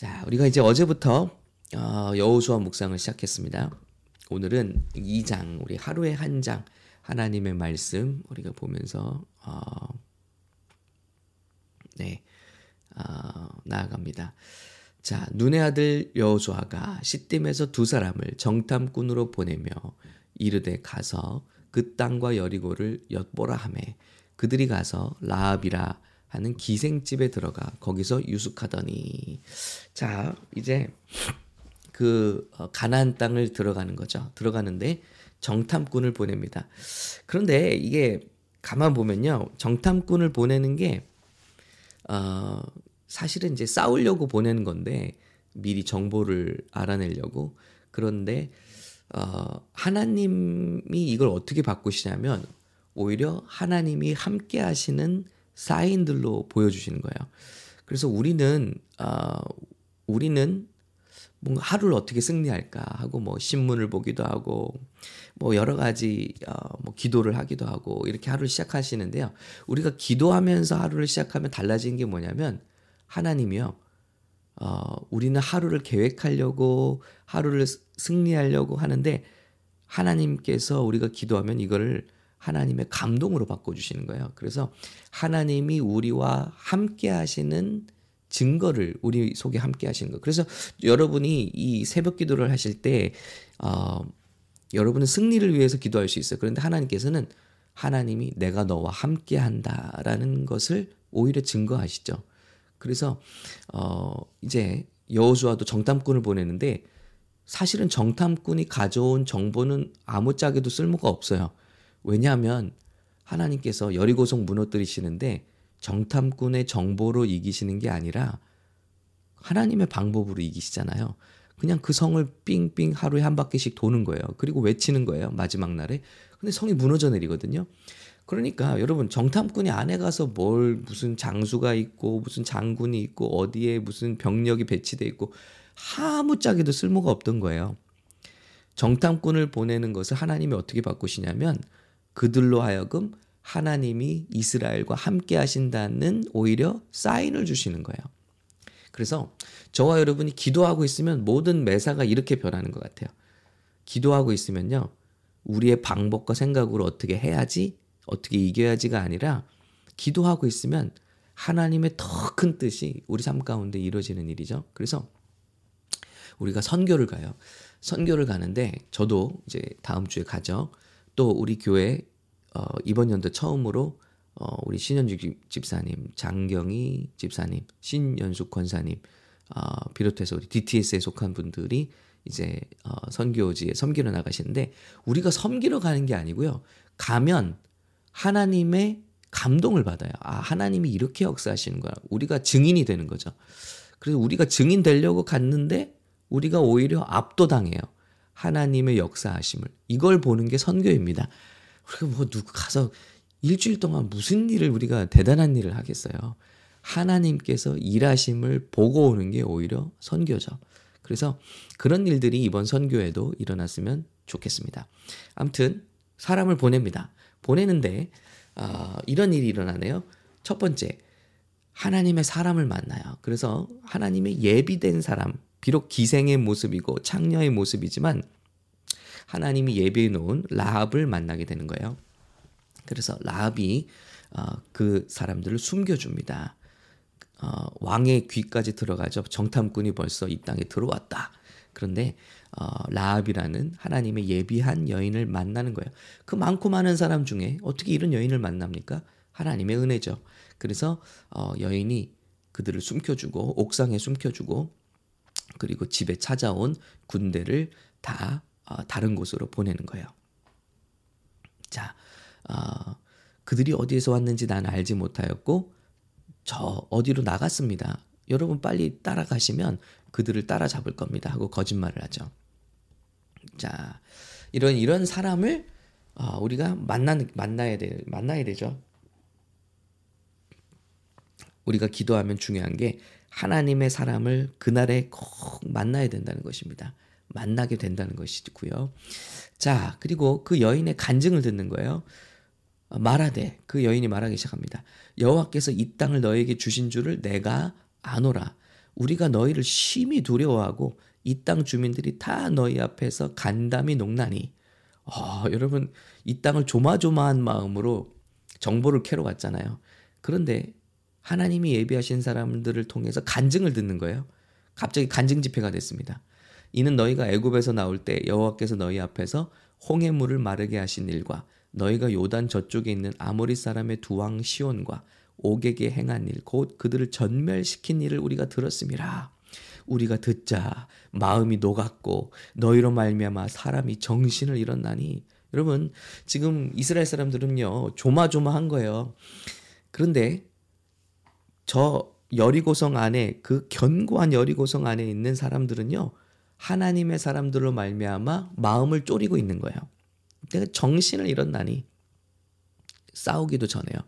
자, 우리가 이제 어제부터 어, 여호수아 묵상을 시작했습니다. 오늘은 2장, 우리 하루에 한 장 하나님의 말씀 우리가 보면서 어, 네 어, 나아갑니다. 자, 눈의 아들 여호수아가 시딤에서 두 사람을 정탐꾼으로 보내며 이르되 가서 그 땅과 여리고를 엿보라 하매 그들이 가서 라합이라 하는 기생집에 들어가 거기서 유숙하더니 자 이제 그 어, 가나안 땅을 들어가는 거죠. 들어가는데 정탐꾼을 보냅니다. 그런데 이게 가만 보면요, 정탐꾼을 보내는 게 어, 사실은 이제 싸우려고 보내는 건데 미리 정보를 알아내려고 그런데 어, 하나님이 이걸 어떻게 바꾸시냐면 오히려 하나님이 함께 하시는 사인들로 보여주시는 거예요. 그래서 우리는 어, 우리는 뭔가 하루를 어떻게 승리할까 하고 뭐 신문을 보기도 하고 뭐 여러 가지 어, 뭐 기도를 하기도 하고 이렇게 하루를 시작하시는데요. 우리가 기도하면서 하루를 시작하면 달라진 게 뭐냐면 하나님이요. 어, 우리는 하루를 계획하려고 하루를 승리하려고 하는데 하나님께서 우리가 기도하면 이거를 하나님의 감동으로 바꿔주시는 거예요. 그래서 하나님이 우리와 함께 하시는 증거를 우리 속에 함께 하시는 거. 그래서 여러분이 이 새벽 기도를 하실 때, 어, 여러분은 승리를 위해서 기도할 수 있어요. 그런데 하나님께서는 하나님이 내가 너와 함께 한다라는 것을 오히려 증거하시죠. 그래서, 어, 이제 여호수아도 정탐꾼을 보내는데 사실은 정탐꾼이 가져온 정보는 아무짝에도 쓸모가 없어요. 왜냐하면 하나님께서 여리고성 무너뜨리시는데 정탐꾼의 정보로 이기시는 게 아니라 하나님의 방법으로 이기시잖아요. 그냥 그 성을 삥삥 하루에 한 바퀴씩 도는 거예요. 그리고 외치는 거예요. 마지막 날에. 근데 성이 무너져 내리거든요. 그러니까 여러분 정탐꾼이 안에 가서 뭘 무슨 장수가 있고 무슨 장군이 있고 어디에 무슨 병력이 배치돼 있고 아무짝에도 쓸모가 없던 거예요. 정탐꾼을 보내는 것을 하나님이 어떻게 바꾸시냐면 그들로 하여금 하나님이 이스라엘과 함께 하신다는 오히려 사인을 주시는 거예요. 그래서 저와 여러분이 기도하고 있으면 모든 매사가 이렇게 변하는 것 같아요. 기도하고 있으면요. 우리의 방법과 생각으로 어떻게 해야지, 어떻게 이겨야지가 아니라 기도하고 있으면 하나님의 더 큰 뜻이 우리 삶 가운데 이루어지는 일이죠. 그래서 우리가 선교를 가요. 선교를 가는데 저도 이제 다음 주에 가죠. 또 우리 교회 어, 이번 연도 처음으로 어, 우리 신현주 집사님, 장경희 집사님, 신연숙 권사님 어, 비롯해서 우리 DTS에 속한 분들이 이제 어, 선교지에 섬기러 나가시는데 우리가 섬기러 가는 게 아니고요. 가면 하나님의 감동을 받아요. 아, 하나님이 이렇게 역사하시는 거야. 우리가 증인이 되는 거죠. 그래서 우리가 증인 되려고 갔는데 우리가 오히려 압도당해요. 하나님의 역사하심을. 이걸 보는 게 선교입니다. 우리가 뭐 누구 가서 일주일 동안 무슨 일을 우리가 대단한 일을 하겠어요. 하나님께서 일하심을 보고 오는 게 오히려 선교죠. 그래서 그런 일들이 이번 선교에도 일어났으면 좋겠습니다. 아무튼 사람을 보냅니다. 보내는데 어, 이런 일이 일어나네요. 첫 번째 하나님의 사람을 만나요. 그래서 하나님의 예비된 사람, 비록 기생의 모습이고 창녀의 모습이지만 하나님이 예비해 놓은 라합을 만나게 되는 거예요. 그래서 라합이 어, 그 사람들을 숨겨줍니다. 어, 왕의 귀까지 들어가죠. 정탐꾼이 벌써 이 땅에 들어왔다. 그런데 어, 라합이라는 하나님의 예비한 여인을 만나는 거예요. 그 많고 많은 사람 중에 어떻게 이런 여인을 만납니까? 하나님의 은혜죠. 그래서 어, 여인이 그들을 숨겨주고 옥상에 숨겨주고 그리고 집에 찾아온 군대를 다 어, 다른 곳으로 보내는 거예요. 자, 어, 그들이 어디에서 왔는지 난 알지 못하였고 저 어디로 나갔습니다. 여러분 빨리 따라가시면 그들을 따라잡을 겁니다. 하고 거짓말을 하죠. 자, 이런 이런 사람을 어, 우리가 만나 만나야 돼 만나야 되죠. 우리가 기도하면 중요한 게 하나님의 사람을 그날에 꼭 만나야 된다는 것입니다. 만나게 된다는 것이고요. 자, 그리고 그 여인의 간증을 듣는 거예요. 말하되 그 여인이 말하기 시작합니다. 여호와께서 이 땅을 너에게 주신 줄을 내가 아노라. 우리가 너희를 심히 두려워하고 이 땅 주민들이 다 너희 앞에서 간담이 농나니 어, 여러분 이 땅을 조마조마한 마음으로 정보를 캐러 갔잖아요. 그런데 하나님이 예비하신 사람들을 통해서 간증을 듣는 거예요. 갑자기 간증 집회가 됐습니다. 이는 너희가 애굽에서 나올 때 여호와께서 너희 앞에서 홍해 물을 마르게 하신 일과 너희가 요단 저쪽에 있는 아모리 사람의 두 왕 시온과 옥에게 행한 일 곧 그들을 전멸시킨 일을 우리가 들었음이라. 우리가 듣자 마음이 녹았고 너희로 말미암아 사람이 정신을 잃었나니 여러분 지금 이스라엘 사람들은요 조마조마한 거예요. 그런데 저 여리고성 안에 그 견고한 여리고성 안에 있는 사람들은요 하나님의 사람들로 말미암아 마음을 쪼리고 있는 거예요. 내가 정신을 잃었나니 싸우기도 전에요.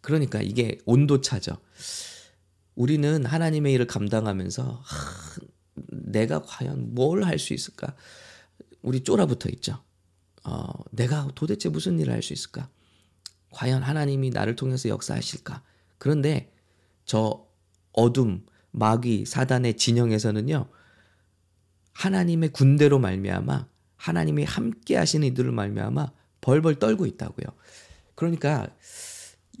그러니까 이게 온도차죠. 우리는 하나님의 일을 감당하면서 하, 내가 과연 뭘 할 수 있을까? 우리 쫄아붙어 있죠. 어, 내가 도대체 무슨 일을 할 수 있을까? 과연 하나님이 나를 통해서 역사하실까? 그런데 저 어둠, 마귀, 사단의 진영에서는요. 하나님의 군대로 말미암아 하나님이 함께 하시는 이들을 말미암아 벌벌 떨고 있다고요. 그러니까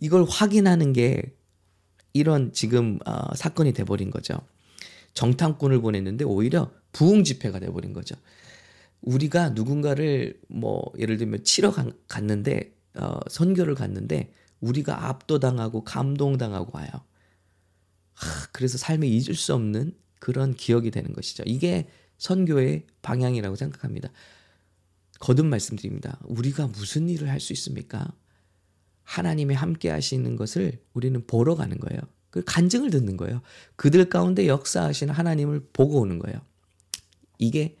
이걸 확인하는 게 이런 지금 어, 사건이 돼버린 거죠. 정탐꾼을 보냈는데 오히려 부흥 집회가 돼버린 거죠. 우리가 누군가를 뭐 예를 들면 치러 갔는데 어, 선교를 갔는데 우리가 압도당하고 감동당하고 와요. 하, 그래서 삶에 잊을 수 없는 그런 기억이 되는 것이죠. 이게 선교의 방향이라고 생각합니다. 거듭 말씀드립니다. 우리가 무슨 일을 할 수 있습니까? 하나님이 함께 하시는 것을 우리는 보러 가는 거예요. 그 간증을 듣는 거예요. 그들 가운데 역사하시는 하나님을 보고 오는 거예요. 이게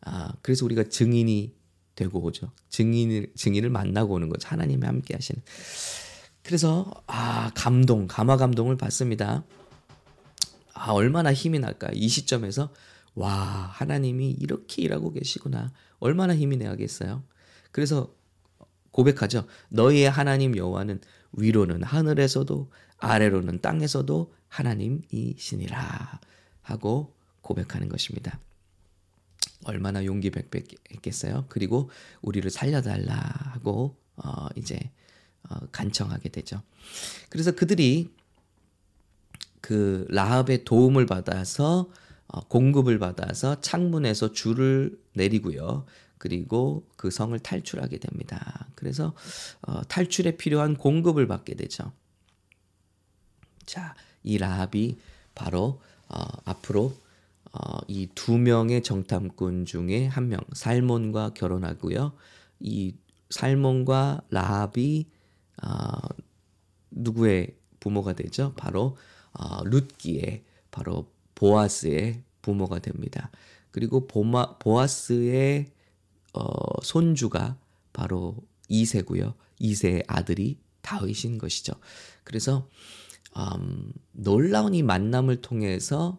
아 그래서 우리가 증인이 되고 오죠. 증인을 증인을 만나고 오는 거죠. 하나님이 함께 하시는. 그래서 아 감동, 감화 감동을 받습니다. 아 얼마나 힘이 날까 이 시점에서 와 하나님이 이렇게 일하고 계시구나 얼마나 힘이 나겠어요. 그래서 고백하죠. 너희의 하나님 여호와는 위로는 하늘에서도 아래로는 땅에서도 하나님이시니라 하고 고백하는 것입니다. 얼마나 용기 백백했겠어요. 그리고 우리를 살려달라 하고 어 이제 어 간청하게 되죠. 그래서 그들이 그 라합의 도움을 받아서 어 공급을 받아서 창문에서 줄을 내리고요. 그리고 그 성을 탈출하게 됩니다. 그래서 어, 탈출에 필요한 공급을 받게 되죠. 자, 이 라합이 바로 어, 앞으로 어, 이 두 명의 정탐꾼 중에 한 명, 살몬과 결혼하고요. 이 살몬과 라합이 어, 누구의 부모가 되죠? 바로 어, 룻기의 바로 보아스의 부모가 됩니다. 그리고 보마, 보아스의 어, 손주가 바로 이세고요. 이세의 아들이 다윗인 것이죠. 그래서 음, 놀라운 이 만남을 통해서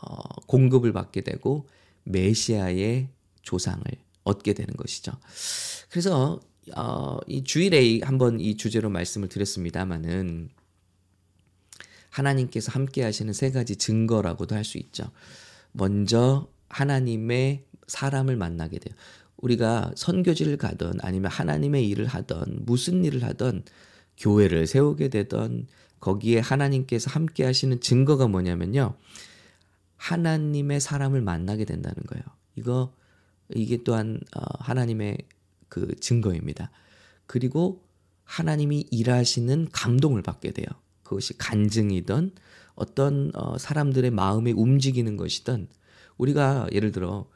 어, 공급을 받게 되고 메시아의 조상을 얻게 되는 것이죠. 그래서 어, 이 주일에 한번 이 주제로 말씀을 드렸습니다마는 하나님께서 함께 하시는 세 가지 증거라고도 할 수 있죠. 먼저 하나님의 사람을 만나게 돼요. 우리가 선교지를 가던 아니면 하나님의 일을 하던 무슨 일을 하던 교회를 세우게 되던 거기에 하나님께서 함께 하시는 증거가 뭐냐면요. 하나님의 사람을 만나게 된다는 거예요. 이거 이게 또한 어, 하나님의 그 증거입니다. 그리고 하나님이 일하시는 감동을 받게 돼요. 그것이 간증이든 어떤 어, 사람들의 마음에 움직이는 것이든 우리가 예를 들어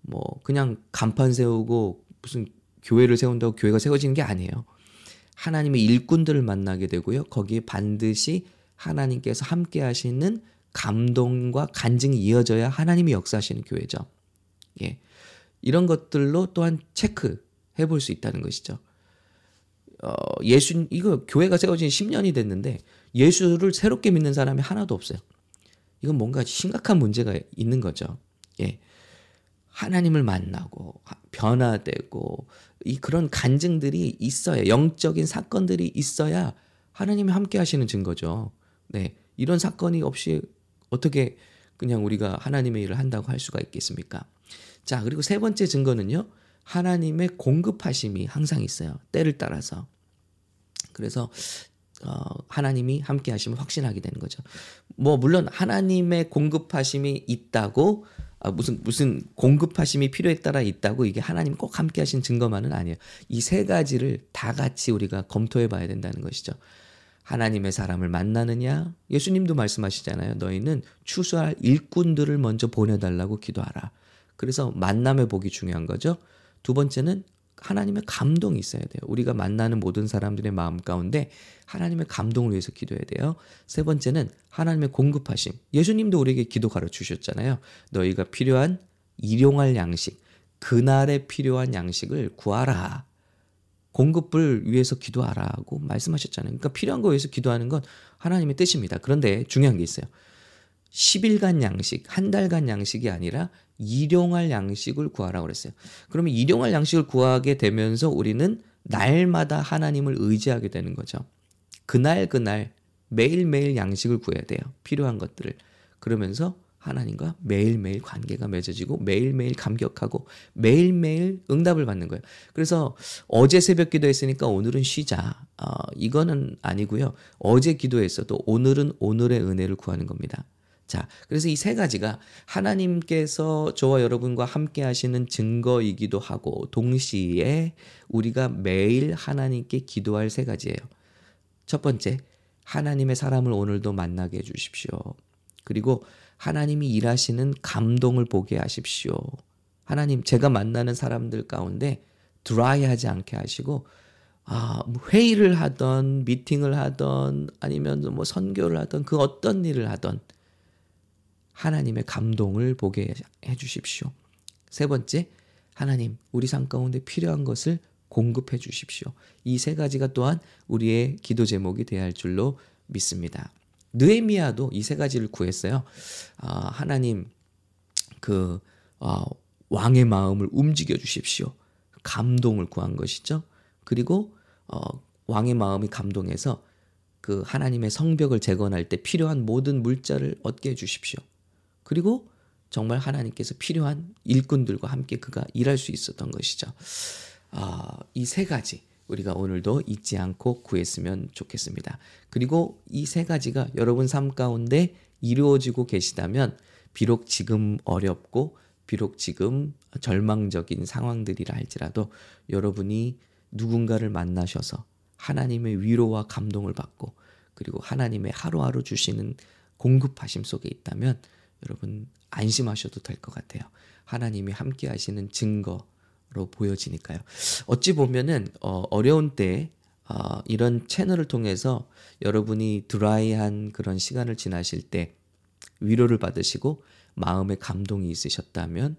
뭐 그냥 간판 세우고 무슨 교회를 세운다고 교회가 세워지는 게 아니에요. 하나님의 일꾼들을 만나게 되고요. 거기에 반드시 하나님께서 함께 하시는 감동과 간증이 이어져야 하나님이 역사하시는 교회죠. 예. 이런 것들로 또한 체크해 볼 수 있다는 것이죠. 어, 예수, 이거 교회가 세워진 10년이 됐는데 예수를 새롭게 믿는 사람이 하나도 없어요. 이건 뭔가 심각한 문제가 있는 거죠. 예. 하나님을 만나고 변화되고 이 그런 간증들이 있어야 영적인 사건들이 있어야 하나님이 함께 하시는 증거죠. 네. 이런 사건이 없이 어떻게 그냥 우리가 하나님의 일을 한다고 할 수가 있겠습니까? 자, 그리고 세 번째 증거는요. 하나님의 공급하심이 항상 있어요. 때를 따라서. 그래서 어, 하나님이 함께 하시면 확신하게 되는 거죠. 뭐 물론 하나님의 공급하심이 있다고 아, 무슨 무슨 공급하심이 필요에 따라 있다고 이게 하나님 꼭 함께 하신 증거만은 아니에요. 이 세 가지를 다 같이 우리가 검토해 봐야 된다는 것이죠. 하나님의 사람을 만나느냐? 예수님도 말씀하시잖아요. 너희는 추수할 일꾼들을 먼저 보내달라고 기도하라. 그래서 만남의 복이 중요한 거죠. 두 번째는 하나님의 감동이 있어야 돼요. 우리가 만나는 모든 사람들의 마음 가운데 하나님의 감동을 위해서 기도해야 돼요. 세 번째는 하나님의 공급하심. 예수님도 우리에게 기도 가르쳐 주셨잖아요. 너희가 필요한 일용할 양식, 그날에 필요한 양식을 구하라. 공급을 위해서 기도하라고 말씀하셨잖아요. 그러니까 필요한 거 위해서 기도하는 건 하나님의 뜻입니다. 그런데 중요한 게 있어요. 10일간 양식, 한 달간 양식이 아니라 일용할 양식을 구하라고 그랬어요. 그러면 일용할 양식을 구하게 되면서 우리는 날마다 하나님을 의지하게 되는 거죠. 그날 그날 매일매일 양식을 구해야 돼요. 필요한 것들을. 그러면서 하나님과 매일매일 관계가 맺어지고 매일매일 감격하고 매일매일 응답을 받는 거예요. 그래서 어제 새벽 기도했으니까 오늘은 쉬자. 어, 이거는 아니고요. 어제 기도했어도 오늘은 오늘의 은혜를 구하는 겁니다. 자, 그래서 이 세 가지가 하나님께서 저와 여러분과 함께 하시는 증거이기도 하고 동시에 우리가 매일 하나님께 기도할 세 가지예요. 첫 번째, 하나님의 사람을 오늘도 만나게 해 주십시오. 그리고 하나님이 일하시는 감동을 보게 하십시오. 하나님, 제가 만나는 사람들 가운데 드라이하지 않게 하시고, 아, 뭐 회의를 하던, 미팅을 하던, 아니면 뭐 선교를 하던, 그 어떤 일을 하던, 하나님의 감동을 보게 해 주십시오. 세 번째, 하나님, 우리 삶 가운데 필요한 것을 공급해 주십시오. 이 세 가지가 또한 우리의 기도 제목이 되어야 할 줄로 믿습니다. 느에미아도 이 세 가지를 구했어요. 아, 하나님 그 아, 왕의 마음을 움직여 주십시오. 감동을 구한 것이죠. 그리고 어, 왕의 마음이 감동해서 그 하나님의 성벽을 재건할 때 필요한 모든 물자를 얻게 해 주십시오. 그리고 정말 하나님께서 필요한 일꾼들과 함께 그가 일할 수 있었던 것이죠. 아, 이세 가지 우리가 오늘도 잊지 않고 구했으면 좋겠습니다. 그리고 이 세 가지가 여러분 삶 가운데 이루어지고 계시다면 비록 지금 어렵고 비록 지금 절망적인 상황들이라 할지라도 여러분이 누군가를 만나셔서 하나님의 위로와 감동을 받고 그리고 하나님의 하루하루 주시는 공급하심 속에 있다면 여러분 안심하셔도 될 것 같아요. 하나님이 함께 하시는 증거로 보여지니까요. 어찌 보면은 어, 어려운 때 어, 이런 채널을 통해서 여러분이 드라이한 그런 시간을 지나실 때 위로를 받으시고 마음의 감동이 있으셨다면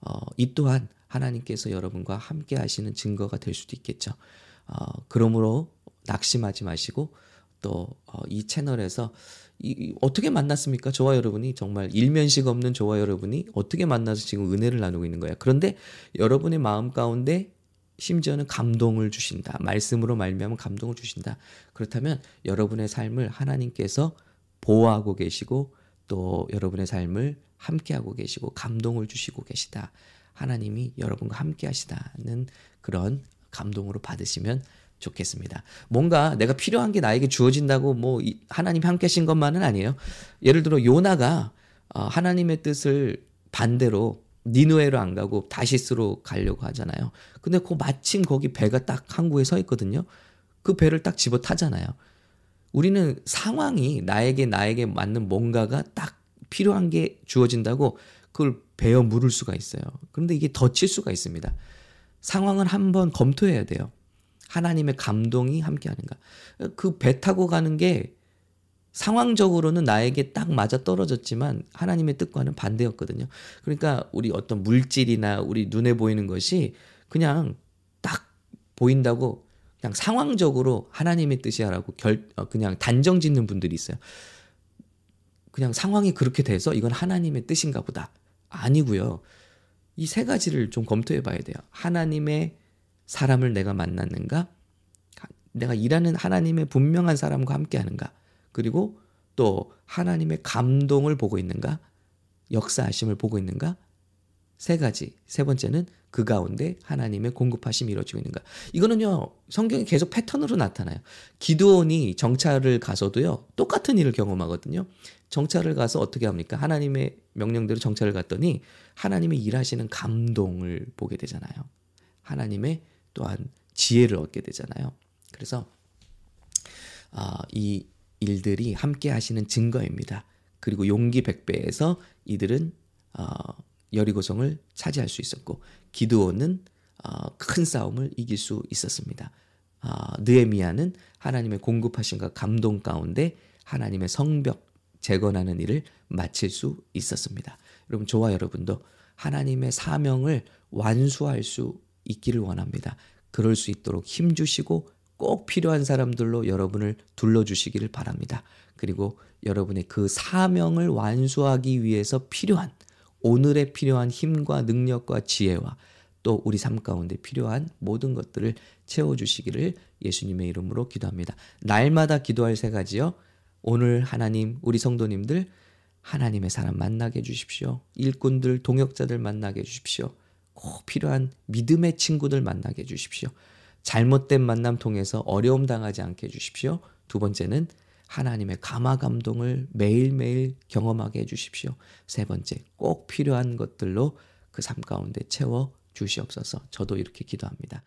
어, 이 또한 하나님께서 여러분과 함께 하시는 증거가 될 수도 있겠죠. 어, 그러므로 낙심하지 마시고 또이 어, 채널에서 이, 어떻게 만났습니까? 저와 여러분이 정말 일면식 없는 저와 여러분이 어떻게 만나서 지금 은혜를 나누고 있는 거야. 그런데 여러분의 마음 가운데 심지어는 감동을 주신다. 말씀으로 말미암은 감동을 주신다. 그렇다면 여러분의 삶을 하나님께서 보호하고 계시고 또 여러분의 삶을 함께하고 계시고 감동을 주시고 계시다. 하나님이 여러분과 함께 하시다는 그런 감동으로 받으시면 좋겠습니다. 뭔가 내가 필요한 게 나에게 주어진다고 뭐 하나님 함께 하신 것만은 아니에요. 예를 들어 요나가 어, 하나님의 뜻을 반대로 니누에로 안 가고 다시스로 가려고 하잖아요. 근데 그 마침 거기 배가 딱 항구에 서 있거든요. 그 배를 딱 집어 타잖아요. 우리는 상황이 나에게 나에게 맞는 뭔가가 딱 필요한 게 주어진다고 그걸 베어 물을 수가 있어요. 그런데 이게 덧칠 수가 있습니다. 상황은 한번 검토해야 돼요. 하나님의 감동이 함께 하는가. 그 배 타고 가는 게 상황적으로는 나에게 딱 맞아 떨어졌지만 하나님의 뜻과는 반대였거든요. 그러니까 우리 어떤 물질이나 우리 눈에 보이는 것이 그냥 딱 보인다고 그냥 상황적으로 하나님의 뜻이야라고 결 어, 그냥 단정 짓는 분들이 있어요. 그냥 상황이 그렇게 돼서 이건 하나님의 뜻인가 보다. 아니고요. 이 세 가지를 좀 검토해 봐야 돼요. 하나님의 사람을 내가 만났는가? 내가 일하는 하나님의 분명한 사람과 함께 하는가? 그리고 또 하나님의 감동을 보고 있는가? 역사하심을 보고 있는가? 세 가지. 세 번째는 그 가운데 하나님의 공급하심이 이루어지고 있는가. 이거는요, 성경에 계속 패턴으로 나타나요. 기도원이 정찰을 가서도요, 똑같은 일을 경험하거든요. 정찰을 가서 어떻게 합니까? 하나님의 명령대로 정찰을 갔더니 하나님의 일하시는 감동을 보게 되잖아요. 하나님의 또한 지혜를 얻게 되잖아요. 그래서 아, 이 일들이 함께 하시는 증거입니다. 그리고 용기 백배에서 이들은 어, 여리고성을 차지할 수 있었고 기드온은 어, 큰 싸움을 이길 수 있었습니다. 어, 느에미아는 하나님의 공급하신과 감동 가운데 하나님의 성벽 재건하는 일을 마칠 수 있었습니다. 여러분 저와 여러분도 하나님의 사명을 완수할 수 있기를 원합니다. 그럴 수 있도록 힘 주시고 꼭 필요한 사람들로 여러분을 둘러주시기를 바랍니다. 그리고 여러분의 그 사명을 완수하기 위해서 필요한 오늘에 필요한 힘과 능력과 지혜와 또 우리 삶 가운데 필요한 모든 것들을 채워주시기를 예수님의 이름으로 기도합니다. 날마다 기도할 세 가지요. 오늘 하나님, 우리 성도님들 하나님의 사람 만나게 해주십시오. 일꾼들, 동역자들 만나게 해주십시오. 꼭 필요한 믿음의 친구들 만나게 해주십시오. 잘못된 만남 통해서 어려움 당하지 않게 해주십시오. 두 번째는 하나님의 감화 감동을 매일매일 경험하게 해주십시오. 세 번째, 꼭 필요한 것들로 그 삶 가운데 채워 주시옵소서. 저도 이렇게 기도합니다.